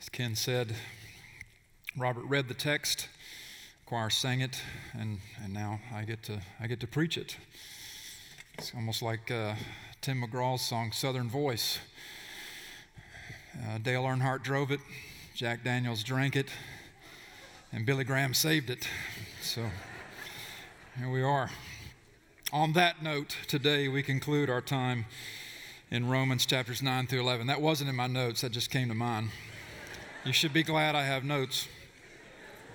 As Ken said, Robert read the text, choir sang it, and, and now I get, to, I get to preach it. It's almost like uh, Tim McGraw's song, Southern Voice. Uh, Dale Earnhardt drove it, Jack Daniels drank it, and Billy Graham saved it. So here we are. On that note, today we conclude our time in Romans chapters 9 through 11. That wasn't in my notes, that just came to mind. You should be glad I have notes.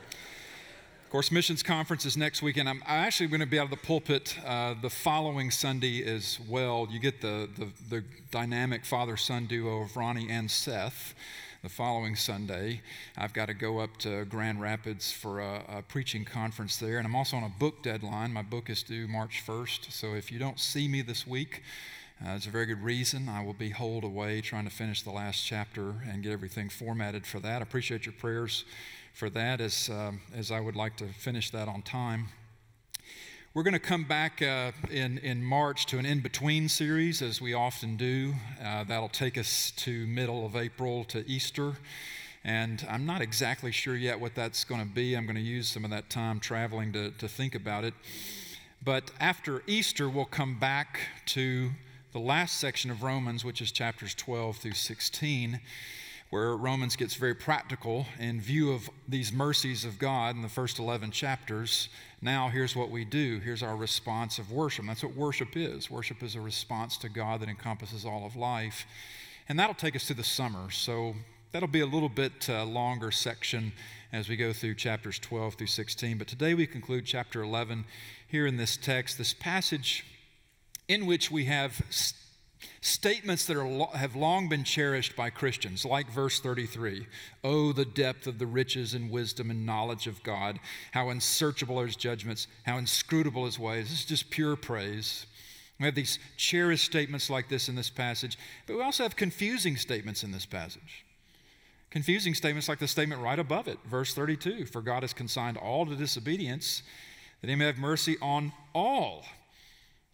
Of course, missions conference is next weekend. I'm, actually going to be out of the pulpit uh, the following Sunday as well. You get the, the, the dynamic father son duo of Ronnie and Seth the following Sunday. I've got to go up to Grand Rapids for a, a, preaching conference there, and I'm also on a book deadline. My book is due March 1st, so if you don't see me this week, uh, it's a very good reason. I will be holed away trying to finish the last chapter and get everything formatted for that. I appreciate your prayers for that as, um, as I would like to finish that on time. We're going to come back uh, in, in March to an in between series, as we often do. Uh, that'll take us to middle of April to Easter. And I'm not exactly sure yet what that's going to be. I'm going to use some of that time traveling to, to think about it. But after Easter, we'll come back to the last section of Romans, which is chapters 12 through 16 where Romans gets very practical in view of these mercies of God in the first 11 chapters. Now, here's what we do. Here's our response of worship. That's what worship is. Worship is a response to God that encompasses all of life. And that'll take us to the summer. So that'll be a little bit uh, longer section as we go through chapters 12 through 16. But today we conclude chapter 11 here in this text, this passage in which we have Statements that are, have long been cherished by Christians, like verse 33 Oh, the depth of the riches and wisdom and knowledge of God, how unsearchable are his judgments, how inscrutable his ways. This is just pure praise. We have these cherished statements like this in this passage, but we also have confusing statements in this passage. Confusing statements like the statement right above it, verse 32 For God has consigned all to disobedience, that he may have mercy on all.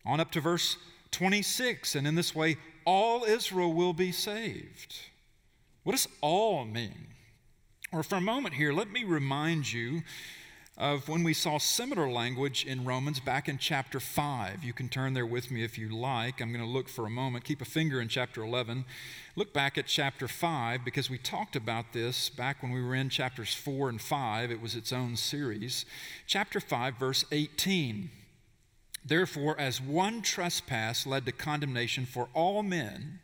On up to verse 26. And in this way, all Israel will be saved. What does all mean? Or for a moment here, let me remind you of when we saw similar language in Romans back in chapter 5. You can turn there with me if you like. I'm going to look for a moment. Keep a finger in chapter 11. Look back at chapter 5 because we talked about this back when we were in chapters 4 and 5. It was its own series. Chapter 5, verse 18. Therefore, as one trespass led to condemnation for all men,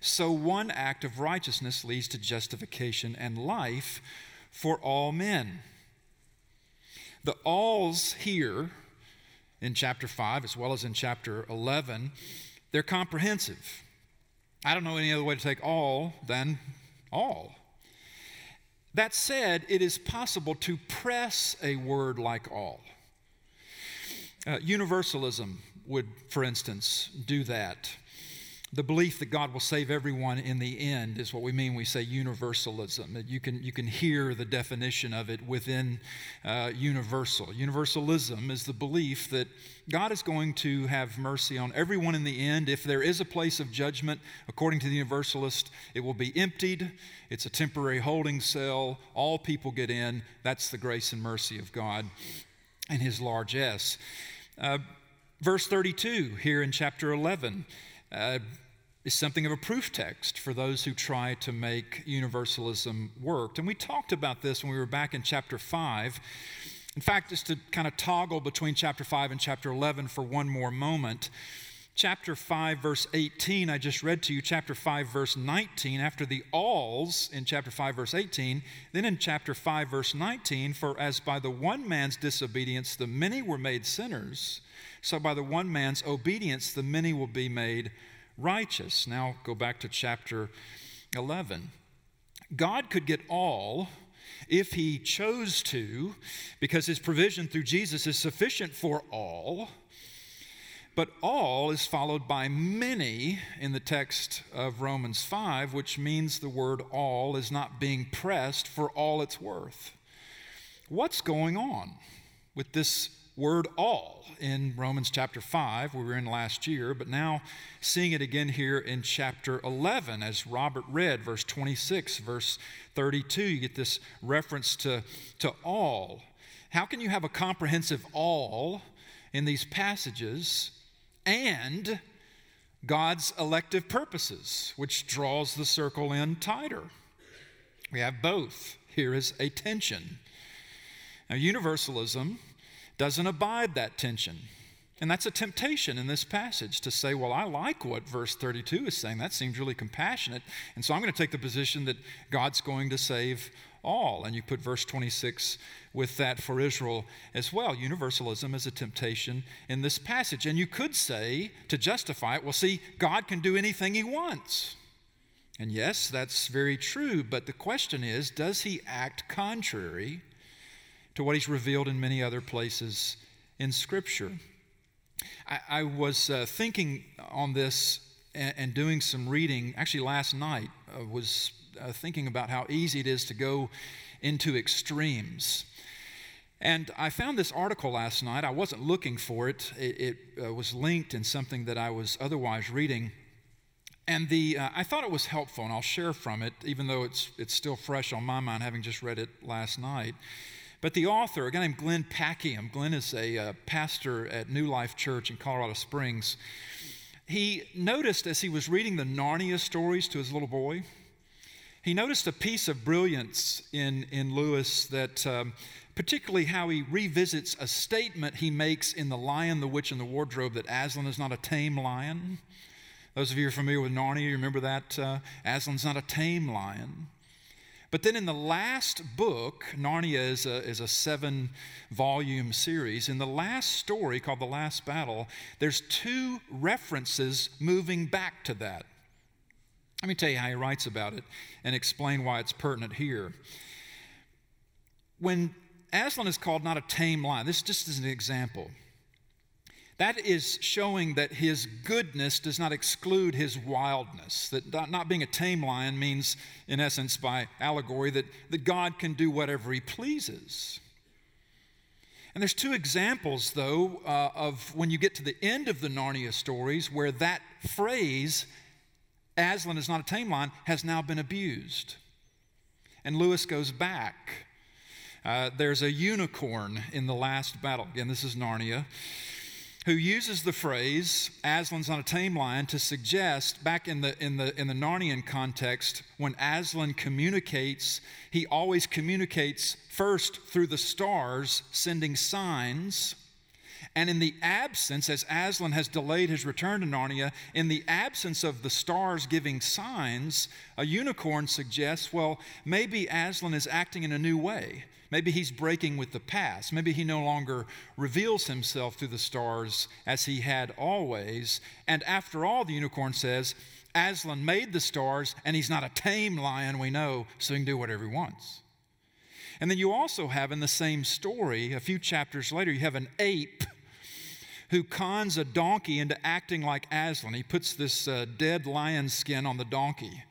so one act of righteousness leads to justification and life for all men. The alls here in chapter 5, as well as in chapter 11, they're comprehensive. I don't know any other way to take all than all. That said, it is possible to press a word like all. Uh, universalism would, for instance, do that. The belief that God will save everyone in the end is what we mean when we say universalism. You can, you can hear the definition of it within uh, universal. Universalism is the belief that God is going to have mercy on everyone in the end. If there is a place of judgment, according to the universalist, it will be emptied. It's a temporary holding cell. All people get in. That's the grace and mercy of God and His largesse. Uh, verse 32 here in chapter 11 uh, is something of a proof text for those who try to make universalism work. And we talked about this when we were back in chapter 5. In fact, just to kind of toggle between chapter 5 and chapter 11 for one more moment, chapter 5, verse 18, I just read to you, chapter 5, verse 19, after the alls in chapter 5, verse 18, then in chapter 5, verse 19, for as by the one man's disobedience the many were made sinners, so by the one man's obedience the many will be made righteous. Now go back to chapter 11. God could get all if he chose to, because his provision through Jesus is sufficient for all. But all is followed by many in the text of Romans 5, which means the word all is not being pressed for all it's worth. What's going on with this word all in Romans chapter 5, we were in last year, but now seeing it again here in chapter 11 as Robert read, verse 26, verse 32, you get this reference to, to all. How can you have a comprehensive all in these passages and God's elective purposes, which draws the circle in tighter? We have both. Here is a tension. Now, universalism doesn't abide that tension. And that's a temptation in this passage to say, well, I like what verse 32 is saying. That seems really compassionate. And so I'm going to take the position that God's going to save all. And you put verse 26 with that for Israel as well. Universalism is a temptation in this passage. And you could say, to justify it, well, see, God can do anything he wants. And yes, that's very true. But the question is, does he act contrary to what he's revealed in many other places in Scripture. I, I was uh, thinking on this and, and, doing some reading. Actually, last night uh, was uh, thinking about how easy it is to go into extremes. And I found this article last night. I wasn't looking for it, it, it uh, was linked in something that I was otherwise reading. And the, uh, I thought it was helpful, and I'll share from it, even though it's, it's still fresh on my mind, having just read it last night. But the author, a guy named Glenn Packiam, Glenn is a uh, pastor at New Life Church in Colorado Springs. He noticed as he was reading the Narnia stories to his little boy, he noticed a piece of brilliance in, in Lewis that, um, particularly how he revisits a statement he makes in The Lion, the Witch, and the Wardrobe that Aslan is not a tame lion. Those of you who are familiar with Narnia, you remember that? Uh, Aslan's not a tame lion. But then in the last book, Narnia is a, is a seven volume series. In the last story called The Last Battle, there's two references moving back to that. Let me tell you how he writes about it and explain why it's pertinent here. When Aslan is called not a tame lion, this just is an example. That is showing that his goodness does not exclude his wildness. That not being a tame lion means, in essence, by allegory, that, that God can do whatever he pleases. And there's two examples, though, uh, of when you get to the end of the Narnia stories where that phrase, Aslan is not a tame lion, has now been abused. And Lewis goes back. Uh, there's a unicorn in the last battle. Again, this is Narnia who uses the phrase Aslan's not a tame lion to suggest back in the in the in the Narnian context when Aslan communicates he always communicates first through the stars sending signs and in the absence as Aslan has delayed his return to Narnia in the absence of the stars giving signs a unicorn suggests well maybe Aslan is acting in a new way Maybe he's breaking with the past. Maybe he no longer reveals himself through the stars as he had always. And after all, the unicorn says, Aslan made the stars, and he's not a tame lion, we know, so he can do whatever he wants. And then you also have in the same story, a few chapters later, you have an ape who cons a donkey into acting like Aslan. He puts this uh, dead lion skin on the donkey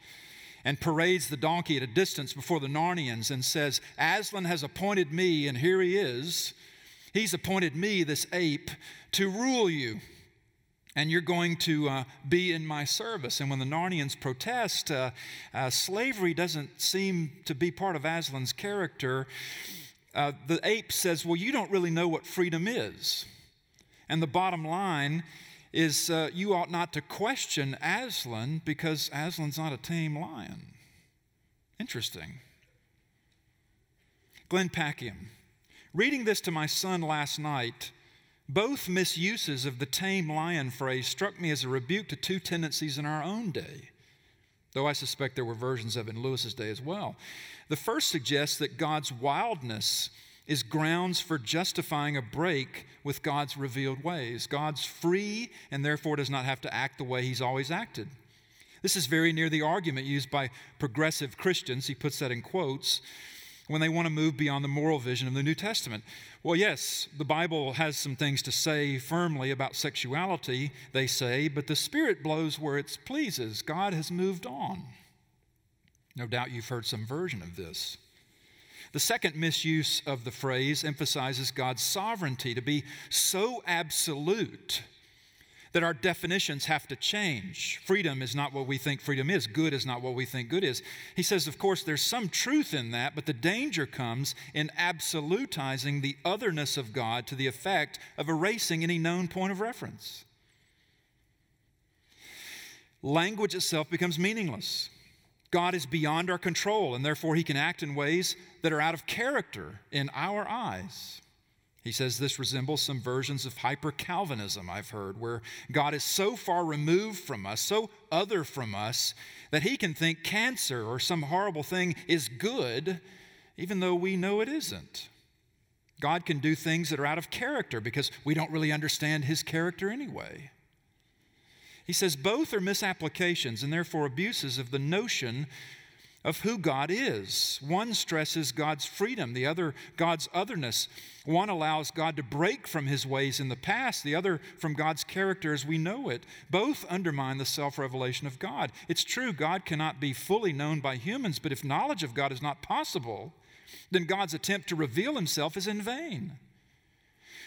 and parades the donkey at a distance before the Narnians and says, Aslan has appointed me, and here he is. He's appointed me, this ape, to rule you. And you're going to uh, be in my service. And when the Narnians protest, uh, uh, slavery doesn't seem to be part of Aslan's character. Uh, the ape says, Well, you don't really know what freedom is. And the bottom line is uh, you ought not to question Aslan because Aslan's not a tame lion. Interesting. Glenn Packiam. Reading this to my son last night, both misuses of the tame lion phrase struck me as a rebuke to two tendencies in our own day, though I suspect there were versions of it in Lewis's day as well. The first suggests that God's wildness is grounds for justifying a break with God's revealed ways. God's free and therefore does not have to act the way he's always acted. This is very near the argument used by progressive Christians, he puts that in quotes, when they want to move beyond the moral vision of the New Testament. Well, yes, the Bible has some things to say firmly about sexuality, they say, but the Spirit blows where it pleases. God has moved on. No doubt you've heard some version of this. The second misuse of the phrase emphasizes God's sovereignty to be so absolute that our definitions have to change. Freedom is not what we think freedom is, good is not what we think good is. He says, of course, there's some truth in that, but the danger comes in absolutizing the otherness of God to the effect of erasing any known point of reference. Language itself becomes meaningless. God is beyond our control, and therefore he can act in ways that are out of character in our eyes. He says this resembles some versions of hyper Calvinism I've heard, where God is so far removed from us, so other from us, that he can think cancer or some horrible thing is good, even though we know it isn't. God can do things that are out of character because we don't really understand his character anyway. He says both are misapplications and therefore abuses of the notion of who God is. One stresses God's freedom, the other, God's otherness. One allows God to break from his ways in the past, the other from God's character as we know it. Both undermine the self revelation of God. It's true, God cannot be fully known by humans, but if knowledge of God is not possible, then God's attempt to reveal himself is in vain.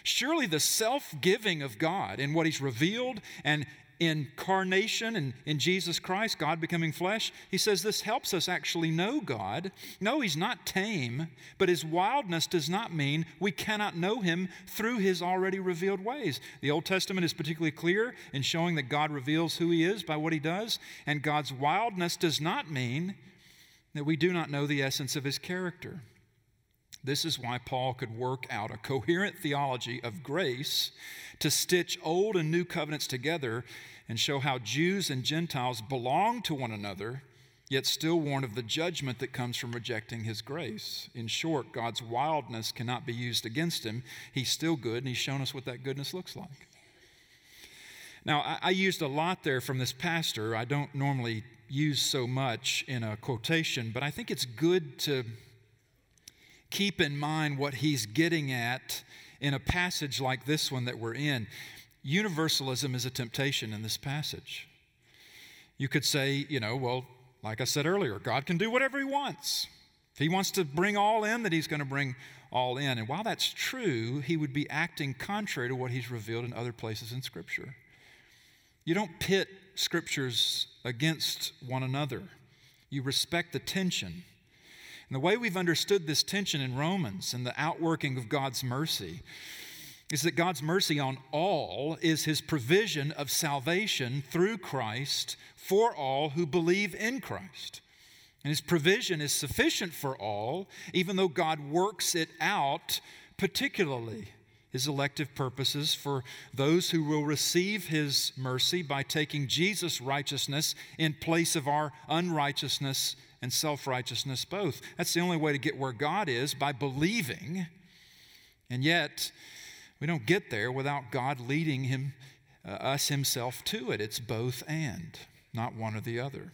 Surely the self giving of God in what He's revealed and incarnation and in Jesus Christ, God becoming flesh, he says this helps us actually know God. No, he's not tame, but his wildness does not mean we cannot know him through his already revealed ways. The Old Testament is particularly clear in showing that God reveals who he is by what he does, and God's wildness does not mean that we do not know the essence of his character. This is why Paul could work out a coherent theology of grace to stitch old and new covenants together and show how Jews and Gentiles belong to one another, yet still warn of the judgment that comes from rejecting his grace. In short, God's wildness cannot be used against him. He's still good, and he's shown us what that goodness looks like. Now, I, I used a lot there from this pastor. I don't normally use so much in a quotation, but I think it's good to keep in mind what he's getting at in a passage like this one that we're in. Universalism is a temptation in this passage. You could say, you know, well, like I said earlier, God can do whatever he wants. If he wants to bring all in, that he's going to bring all in. And while that's true, he would be acting contrary to what he's revealed in other places in Scripture. You don't pit scriptures against one another, you respect the tension. And the way we've understood this tension in Romans and the outworking of God's mercy is that God's mercy on all is his provision of salvation through Christ for all who believe in Christ. And his provision is sufficient for all, even though God works it out particularly his elective purposes for those who will receive his mercy by taking Jesus' righteousness in place of our unrighteousness and self righteousness both. That's the only way to get where God is by believing. And yet, we don't get there without God leading him, uh, us himself to it. It's both and, not one or the other.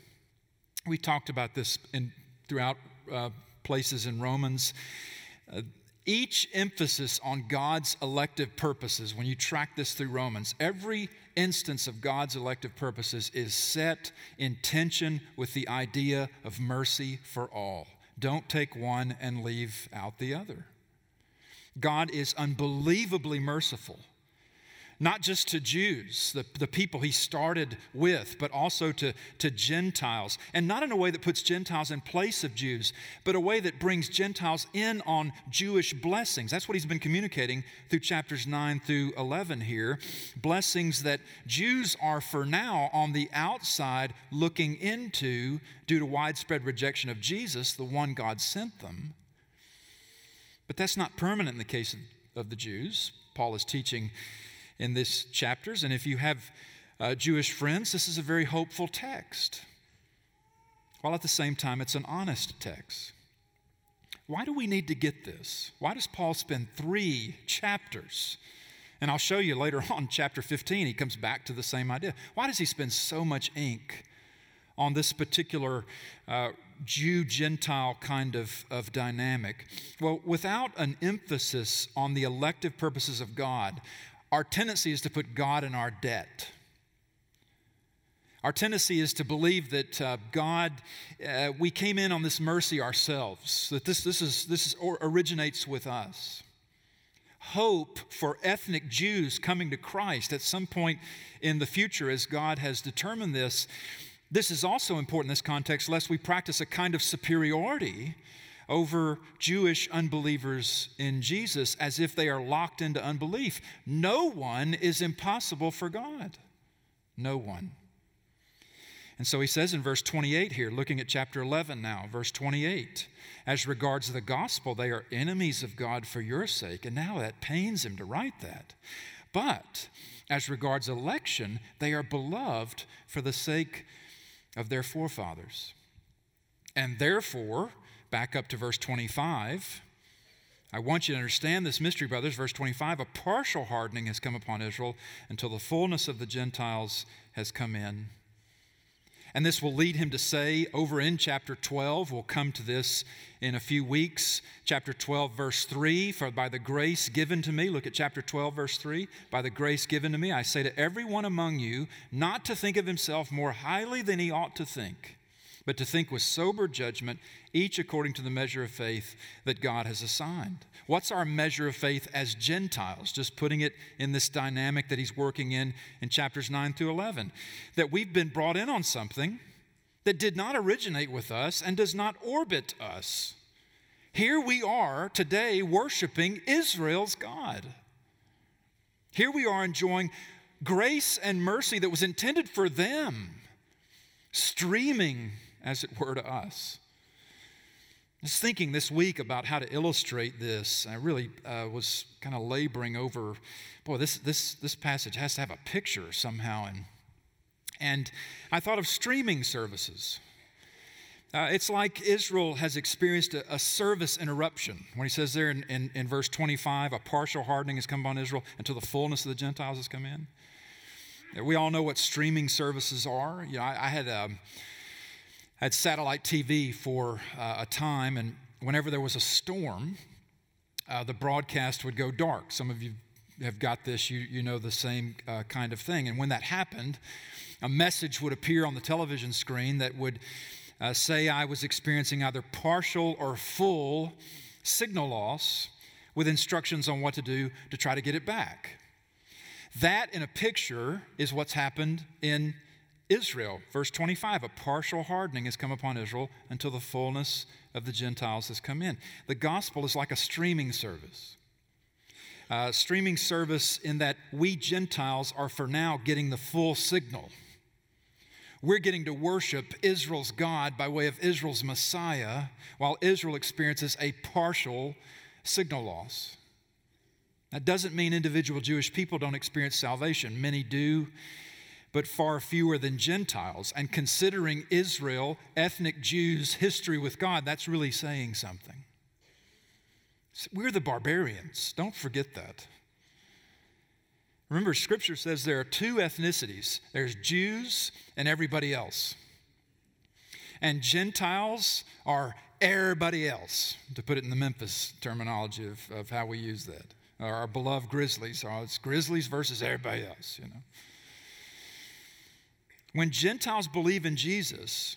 We talked about this in, throughout uh, places in Romans. Uh, each emphasis on God's elective purposes, when you track this through Romans, every instance of God's elective purposes is set in tension with the idea of mercy for all. Don't take one and leave out the other. God is unbelievably merciful not just to Jews, the, the people he started with, but also to, to Gentiles. And not in a way that puts Gentiles in place of Jews, but a way that brings Gentiles in on Jewish blessings. That's what he's been communicating through chapters 9 through 11 here. Blessings that Jews are for now on the outside looking into due to widespread rejection of Jesus, the one God sent them. But that's not permanent in the case of, of the Jews. Paul is teaching in these chapters. And if you have uh, Jewish friends, this is a very hopeful text, while at the same time, it's an honest text. Why do we need to get this? Why does Paul spend three chapters? And I'll show you later on, chapter 15, he comes back to the same idea. Why does he spend so much ink on this particular uh, Jew Gentile kind of, of dynamic? Well, without an emphasis on the elective purposes of God, our tendency is to put God in our debt. Our tendency is to believe that uh, God, uh, we came in on this mercy ourselves, that this, this, is, this is, originates with us. Hope for ethnic Jews coming to Christ at some point in the future, as God has determined this. This is also important in this context, lest we practice a kind of superiority over Jewish unbelievers in Jesus as if they are locked into unbelief. No one is impossible for God. No one. And so he says in verse 28 here, looking at chapter 11 now, verse 28, as regards the gospel, they are enemies of God for your sake. And now that pains him to write that. But as regards election, they are beloved for the sake of their forefathers. And therefore, back up to verse 25. I want you to understand this mystery, brothers. Verse 25 a partial hardening has come upon Israel until the fullness of the Gentiles has come in. And this will lead him to say over in chapter 12, we'll come to this in a few weeks. Chapter 12, verse 3 For by the grace given to me, look at chapter 12, verse 3 By the grace given to me, I say to everyone among you not to think of himself more highly than he ought to think but to think with sober judgment, each according to the measure of faith that God has assigned. What's our measure of faith as Gentiles? Just putting it in this dynamic that he's working in in chapters 9 through 11. That we've been brought in on something that did not originate with us and does not orbit us. Here we are today worshiping Israel's God. Here we are enjoying grace and mercy that was intended for them, streaming as it were, to us. I was thinking this week about how to illustrate this. I really uh, was kind of laboring over, boy, this, this, this passage has to have a picture somehow. And, and I thought of streaming services. Uh, it's like Israel has experienced a, a, service interruption. When he says there in, in, in, verse 25, a partial hardening has come upon Israel until the fullness of the Gentiles has come in. We all know what streaming services are. You know, I, I had. Um, Had satellite TV for uh, a time, and whenever there was a storm, uh, the broadcast would go dark. Some of you have got this, you, you know the same uh, kind of thing. And when that happened, a message would appear on the television screen that would uh, say I was experiencing either partial or full signal loss with instructions on what to do to try to get it back. That, in a picture, is what's happened in Israel. Verse 25 a partial hardening has come upon Israel until the fullness of the Gentiles has come in. The gospel is like a streaming service. Uh, streaming service in that we Gentiles are for now getting the full signal. We're getting to worship Israel's God by way of Israel's Messiah, while Israel experiences a partial signal loss. That doesn't mean individual Jewish people don't experience salvation. Many do but far fewer than Gentiles. And considering Israel, ethnic Jews' history with God, that's really saying something. We're the barbarians. Don't forget that. Remember, Scripture says there are two ethnicities there's Jews and everybody else. And Gentiles are everybody else, to put it in the Memphis terminology of, of how we use that. Our beloved Grizzlies. Oh, it's Grizzlies versus everybody else, you know. When Gentiles believe in Jesus,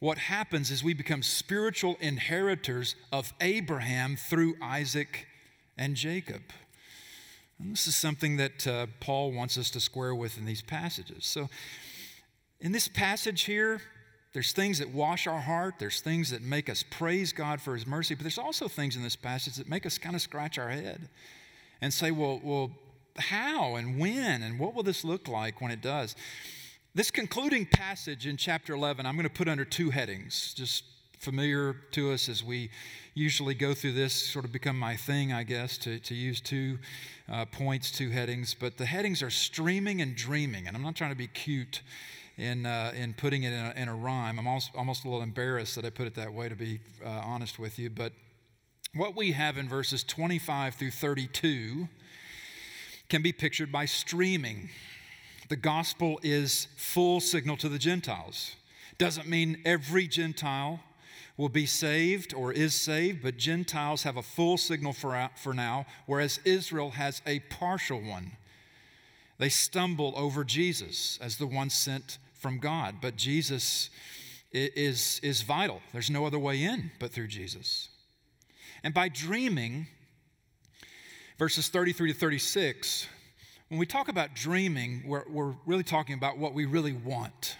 what happens is we become spiritual inheritors of Abraham through Isaac and Jacob. And this is something that uh, Paul wants us to square with in these passages. So, in this passage here, there's things that wash our heart, there's things that make us praise God for His mercy, but there's also things in this passage that make us kind of scratch our head and say, well, well, how and when and what will this look like when it does? This concluding passage in chapter 11, I'm going to put under two headings, just familiar to us as we usually go through this, sort of become my thing, I guess, to, to use two uh, points, two headings. But the headings are streaming and dreaming. And I'm not trying to be cute in, uh, in putting it in a, in a rhyme. I'm almost, almost a little embarrassed that I put it that way, to be uh, honest with you. But what we have in verses 25 through 32 can be pictured by streaming the gospel is full signal to the Gentiles. Doesn't mean every Gentile will be saved or is saved, but Gentiles have a full signal for, for now, whereas Israel has a partial one. They stumble over Jesus as the one sent from God. But Jesus is, is vital. There's no other way in but through Jesus. And by dreaming, verses 33 to 36, when we talk about dreaming, we're, we're really talking about what we really want.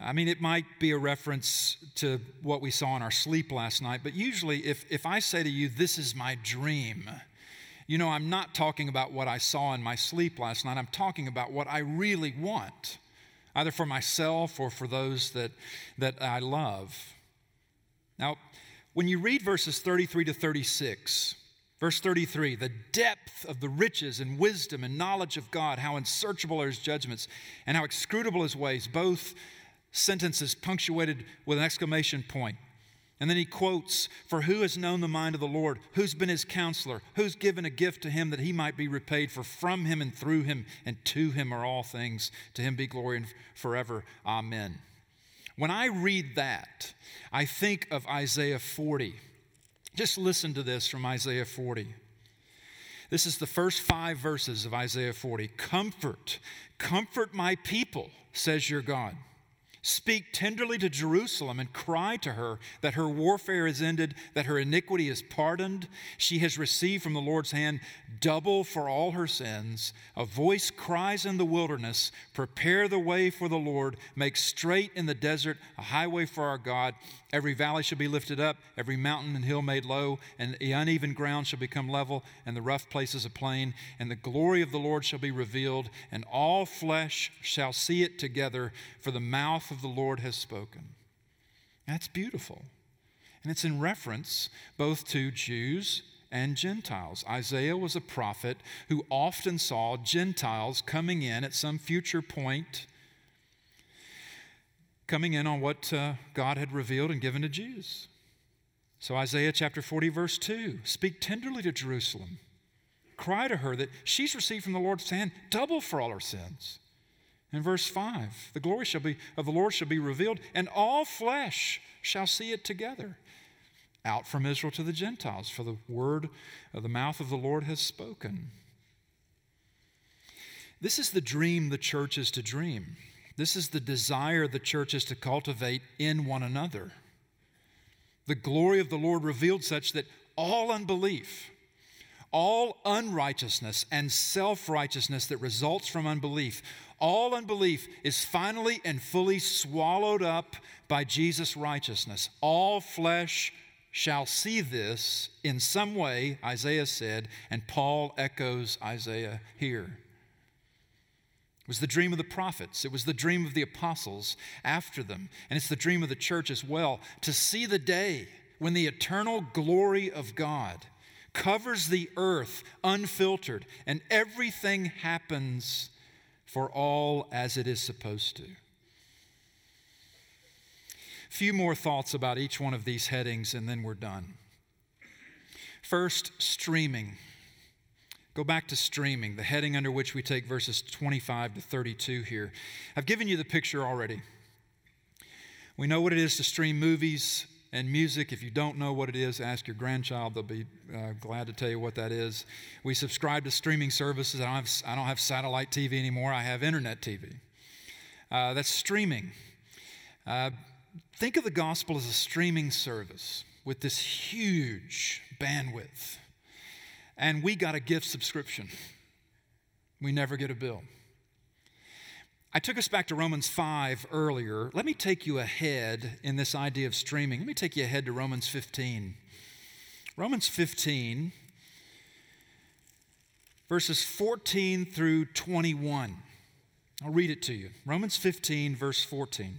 I mean, it might be a reference to what we saw in our sleep last night, but usually, if, if I say to you, This is my dream, you know, I'm not talking about what I saw in my sleep last night. I'm talking about what I really want, either for myself or for those that, that I love. Now, when you read verses 33 to 36, Verse 33 the depth of the riches and wisdom and knowledge of God, how unsearchable are his judgments and how inscrutable his ways, both sentences punctuated with an exclamation point. And then he quotes, For who has known the mind of the Lord? Who's been his counselor? Who's given a gift to him that he might be repaid? For from him and through him and to him are all things. To him be glory and forever. Amen. When I read that, I think of Isaiah 40. Just listen to this from Isaiah 40. This is the first five verses of Isaiah 40. Comfort, comfort my people, says your God. Speak tenderly to Jerusalem and cry to her that her warfare is ended, that her iniquity is pardoned. She has received from the Lord's hand double for all her sins. A voice cries in the wilderness, Prepare the way for the Lord, make straight in the desert a highway for our God. Every valley shall be lifted up, every mountain and hill made low, and the uneven ground shall become level, and the rough places a plain. And the glory of the Lord shall be revealed, and all flesh shall see it together, for the mouth of the Lord has spoken. That's beautiful. And it's in reference both to Jews and Gentiles. Isaiah was a prophet who often saw Gentiles coming in at some future point coming in on what uh, God had revealed and given to Jews. So, Isaiah chapter 40, verse 2 Speak tenderly to Jerusalem. Cry to her that she's received from the Lord's hand double for all her sins. In verse 5, the glory shall be, of the Lord shall be revealed, and all flesh shall see it together. Out from Israel to the Gentiles, for the word of the mouth of the Lord has spoken. This is the dream the church is to dream. This is the desire the church is to cultivate in one another. The glory of the Lord revealed such that all unbelief, all unrighteousness and self righteousness that results from unbelief, all unbelief is finally and fully swallowed up by Jesus' righteousness. All flesh shall see this in some way, Isaiah said, and Paul echoes Isaiah here. It was the dream of the prophets. It was the dream of the apostles after them. And it's the dream of the church as well to see the day when the eternal glory of God covers the earth unfiltered and everything happens for all as it is supposed to. Few more thoughts about each one of these headings, and then we're done. First, streaming. Go back to streaming, the heading under which we take verses 25 to 32 here. I've given you the picture already. We know what it is to stream movies and music. If you don't know what it is, ask your grandchild. They'll be uh, glad to tell you what that is. We subscribe to streaming services. I don't have, I don't have satellite TV anymore, I have internet TV. Uh, that's streaming. Uh, think of the gospel as a streaming service with this huge bandwidth and we got a gift subscription. We never get a bill. I took us back to Romans 5 earlier. Let me take you ahead in this idea of streaming. Let me take you ahead to Romans 15. Romans 15, verses 14 through 21. I'll read it to you. Romans 15, verse 14.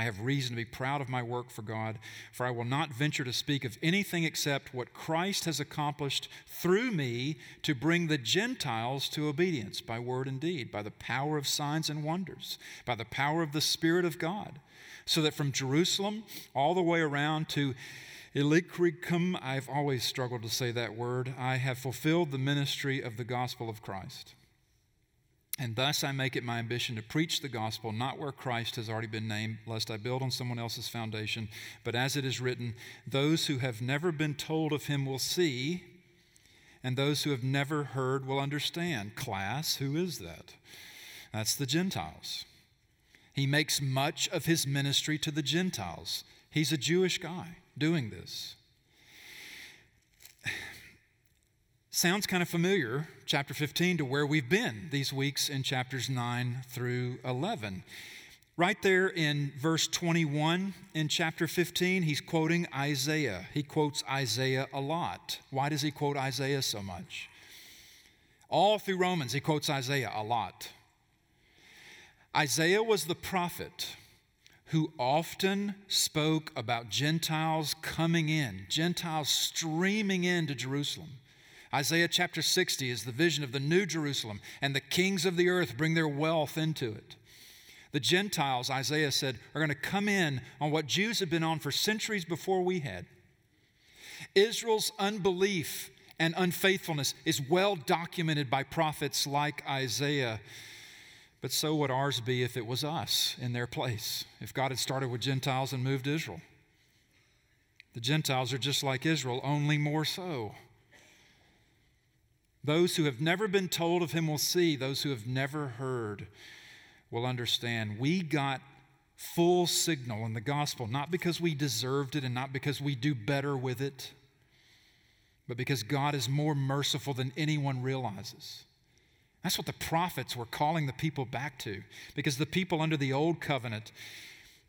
I have reason to be proud of my work for God, for I will not venture to speak of anything except what Christ has accomplished through me to bring the Gentiles to obedience by word and deed, by the power of signs and wonders, by the power of the Spirit of God, so that from Jerusalem all the way around to Illyricum, I've always struggled to say that word, I have fulfilled the ministry of the gospel of Christ. And thus I make it my ambition to preach the gospel, not where Christ has already been named, lest I build on someone else's foundation, but as it is written, those who have never been told of him will see, and those who have never heard will understand. Class, who is that? That's the Gentiles. He makes much of his ministry to the Gentiles. He's a Jewish guy doing this. Sounds kind of familiar, chapter 15, to where we've been these weeks in chapters 9 through 11. Right there in verse 21 in chapter 15, he's quoting Isaiah. He quotes Isaiah a lot. Why does he quote Isaiah so much? All through Romans, he quotes Isaiah a lot. Isaiah was the prophet who often spoke about Gentiles coming in, Gentiles streaming into Jerusalem. Isaiah chapter 60 is the vision of the new Jerusalem, and the kings of the earth bring their wealth into it. The Gentiles, Isaiah said, are going to come in on what Jews have been on for centuries before we had. Israel's unbelief and unfaithfulness is well documented by prophets like Isaiah. But so would ours be if it was us in their place, if God had started with Gentiles and moved Israel. The Gentiles are just like Israel, only more so. Those who have never been told of him will see, those who have never heard will understand. We got full signal in the gospel, not because we deserved it and not because we do better with it, but because God is more merciful than anyone realizes. That's what the prophets were calling the people back to, because the people under the old covenant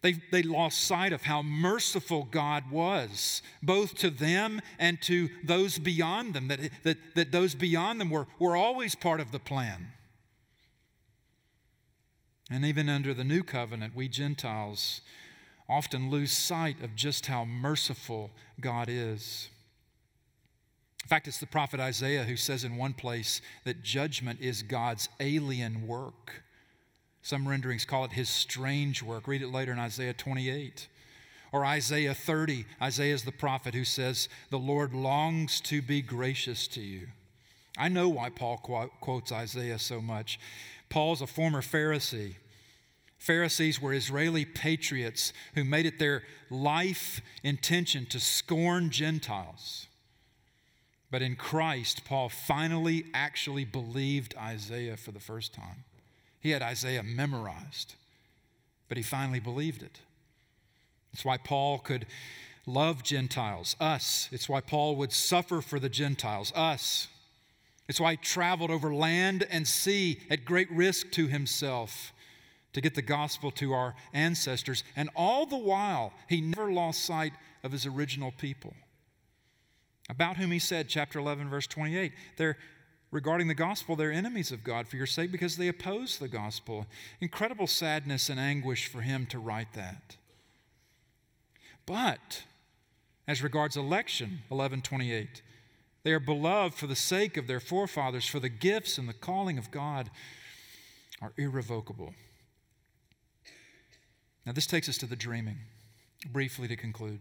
they, they lost sight of how merciful God was, both to them and to those beyond them, that, that, that those beyond them were, were always part of the plan. And even under the new covenant, we Gentiles often lose sight of just how merciful God is. In fact, it's the prophet Isaiah who says in one place that judgment is God's alien work. Some renderings call it his strange work. Read it later in Isaiah 28. Or Isaiah 30. Isaiah is the prophet who says, The Lord longs to be gracious to you. I know why Paul quotes Isaiah so much. Paul's a former Pharisee. Pharisees were Israeli patriots who made it their life intention to scorn Gentiles. But in Christ, Paul finally actually believed Isaiah for the first time. He had Isaiah memorized, but he finally believed it. It's why Paul could love Gentiles, us. It's why Paul would suffer for the Gentiles, us. It's why he traveled over land and sea at great risk to himself to get the gospel to our ancestors. And all the while, he never lost sight of his original people, about whom he said, chapter 11, verse 28, they're regarding the gospel, they're enemies of God for your sake because they oppose the gospel. Incredible sadness and anguish for him to write that. But as regards election, 1128, they are beloved for the sake of their forefathers, for the gifts and the calling of God are irrevocable. Now, this takes us to the dreaming, briefly to conclude.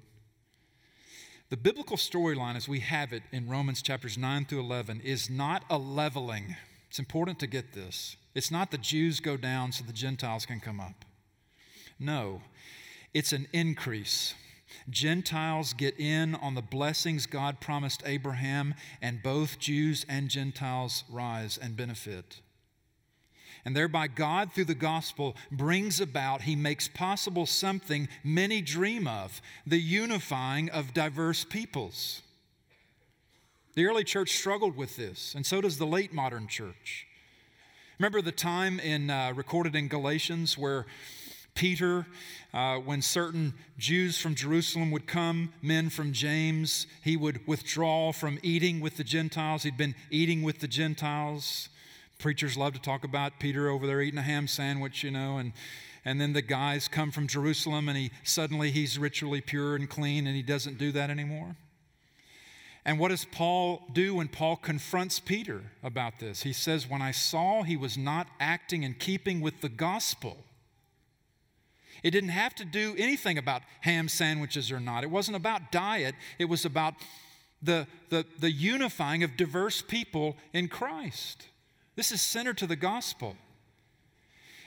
The biblical storyline, as we have it in Romans chapters 9 through 11, is not a leveling. It's important to get this. It's not the Jews go down so the Gentiles can come up. No, it's an increase. Gentiles get in on the blessings God promised Abraham, and both Jews and Gentiles rise and benefit and thereby God, through the gospel, brings about, He makes possible something many dream of the unifying of diverse peoples. The early church struggled with this, and so does the late modern church. Remember the time in uh, recorded in Galatians where Peter, uh, when certain Jews from Jerusalem would come, men from James, he would withdraw from eating with the Gentiles. He'd been eating with the Gentiles. Preachers love to talk about Peter over there eating a ham sandwich, you know, and, And then the guys come from Jerusalem and he suddenly he's ritually pure and clean and he doesn't do that anymore. And what does Paul do when Paul confronts Peter about this? He says, When I saw he was not acting in keeping with the gospel, it didn't have to do anything about ham sandwiches or not. It wasn't about diet, it was about the, the, the unifying of diverse people in Christ. This is centered to the gospel.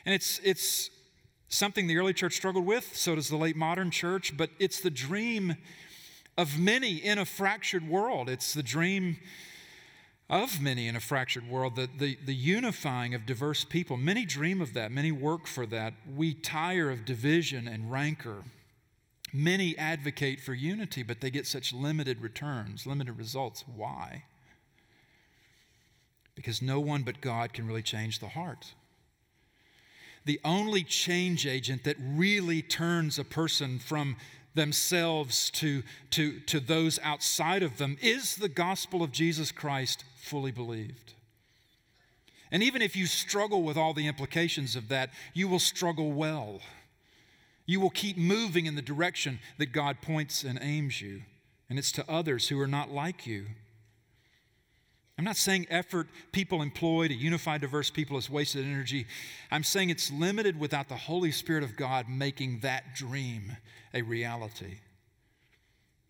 And it's, it's something the early church struggled with, so does the late modern church, but it's the dream of many in a fractured world. It's the dream of many in a fractured world, the, the, the unifying of diverse people. Many dream of that, many work for that. We tire of division and rancor. Many advocate for unity, but they get such limited returns, limited results. Why? Because no one but God can really change the heart. The only change agent that really turns a person from themselves to, to, to those outside of them is the gospel of Jesus Christ fully believed. And even if you struggle with all the implications of that, you will struggle well. You will keep moving in the direction that God points and aims you, and it's to others who are not like you. I'm not saying effort people employ to unify diverse people is wasted energy. I'm saying it's limited without the Holy Spirit of God making that dream a reality.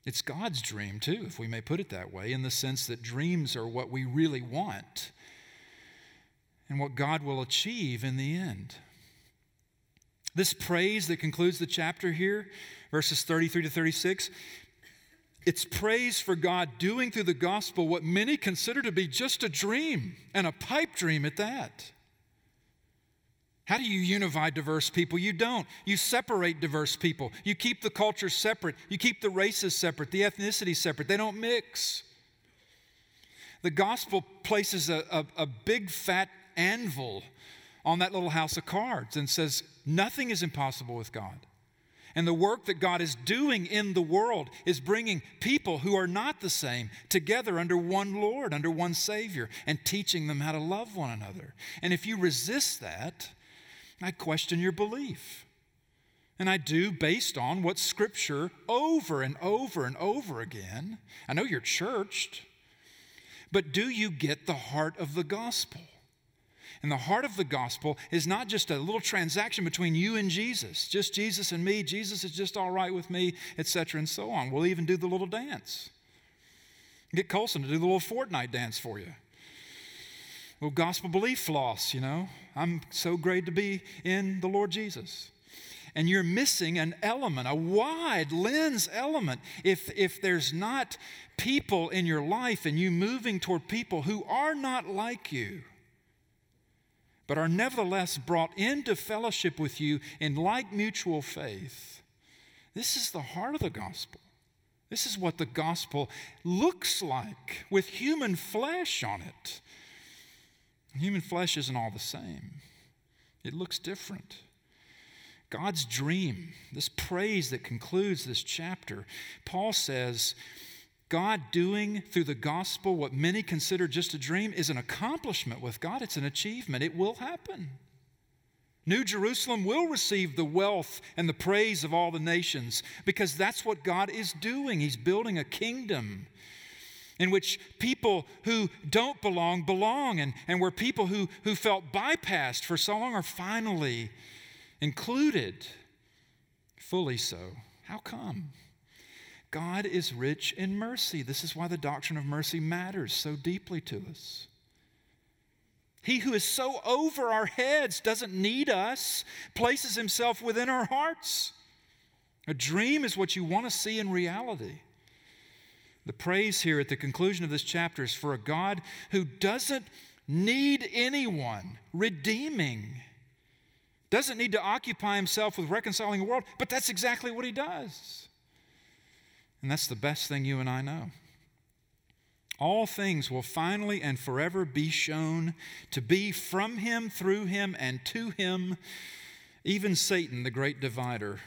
It's God's dream, too, if we may put it that way, in the sense that dreams are what we really want and what God will achieve in the end. This praise that concludes the chapter here, verses 33 to 36, it's praise for God doing through the gospel what many consider to be just a dream, and a pipe dream at that. How do you unify diverse people? You don't. You separate diverse people. You keep the cultures separate. You keep the races separate, the ethnicities separate. They don't mix. The gospel places a, a, a big fat anvil on that little house of cards and says, Nothing is impossible with God. And the work that God is doing in the world is bringing people who are not the same together under one Lord, under one Savior, and teaching them how to love one another. And if you resist that, I question your belief. And I do based on what Scripture over and over and over again. I know you're churched, but do you get the heart of the gospel? And the heart of the gospel is not just a little transaction between you and Jesus, just Jesus and me. Jesus is just all right with me, etc., and so on. We'll even do the little dance. Get Colson to do the little Fortnite dance for you. Little gospel belief floss, you know. I'm so great to be in the Lord Jesus. And you're missing an element, a wide lens element. If, if there's not people in your life and you moving toward people who are not like you, but are nevertheless brought into fellowship with you in like mutual faith. This is the heart of the gospel. This is what the gospel looks like with human flesh on it. Human flesh isn't all the same, it looks different. God's dream, this praise that concludes this chapter, Paul says, God doing through the gospel what many consider just a dream is an accomplishment with God. It's an achievement. It will happen. New Jerusalem will receive the wealth and the praise of all the nations because that's what God is doing. He's building a kingdom in which people who don't belong belong, and, and where people who, who felt bypassed for so long are finally included, fully so. How come? God is rich in mercy. This is why the doctrine of mercy matters so deeply to us. He who is so over our heads doesn't need us, places himself within our hearts. A dream is what you want to see in reality. The praise here at the conclusion of this chapter is for a God who doesn't need anyone redeeming, doesn't need to occupy himself with reconciling the world, but that's exactly what he does. And that's the best thing you and I know. All things will finally and forever be shown to be from him, through him, and to him, even Satan, the great divider.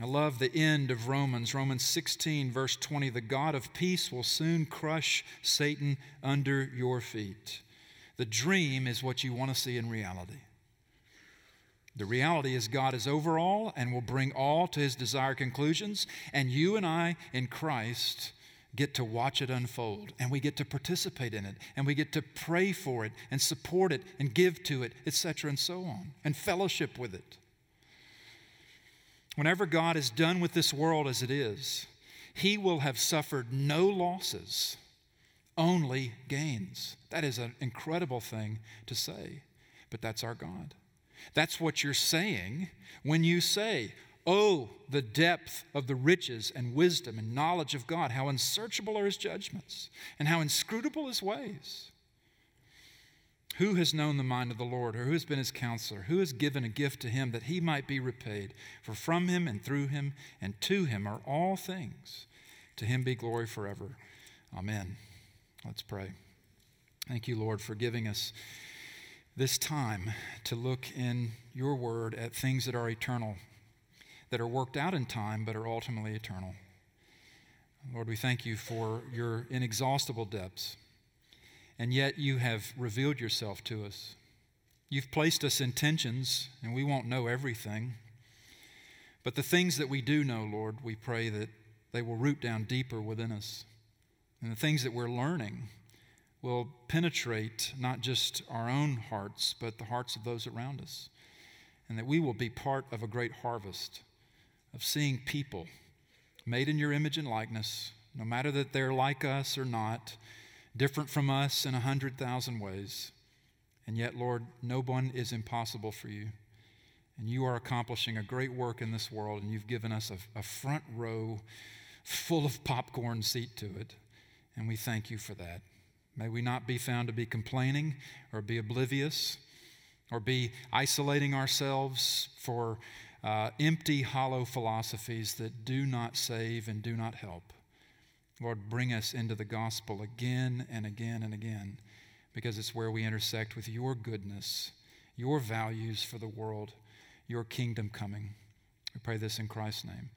I love the end of Romans, Romans 16, verse 20. The God of peace will soon crush Satan under your feet. The dream is what you want to see in reality. The reality is, God is over all and will bring all to his desired conclusions, and you and I in Christ get to watch it unfold, and we get to participate in it, and we get to pray for it, and support it, and give to it, etc., and so on, and fellowship with it. Whenever God is done with this world as it is, he will have suffered no losses, only gains. That is an incredible thing to say, but that's our God. That's what you're saying when you say, Oh, the depth of the riches and wisdom and knowledge of God. How unsearchable are his judgments and how inscrutable his ways. Who has known the mind of the Lord, or who has been his counselor? Who has given a gift to him that he might be repaid? For from him and through him and to him are all things. To him be glory forever. Amen. Let's pray. Thank you, Lord, for giving us this time to look in your word at things that are eternal, that are worked out in time, but are ultimately eternal. Lord, we thank you for your inexhaustible depths and yet you have revealed yourself to us. You've placed us in tensions, and we won't know everything. But the things that we do know, Lord, we pray that they will root down deeper within us. And the things that we're learning will penetrate not just our own hearts, but the hearts of those around us. And that we will be part of a great harvest of seeing people made in your image and likeness, no matter that they're like us or not different from us in a hundred thousand ways. And yet, Lord, no one is impossible for you. And you are accomplishing a great work in this world, and you've given us a, a front row full of popcorn seat to it. And we thank you for that. May we not be found to be complaining or be oblivious or be isolating ourselves for uh, empty, hollow philosophies that do not save and do not help. Lord, bring us into the gospel again and again and again because it's where we intersect with your goodness, your values for the world, your kingdom coming. We pray this in Christ's name.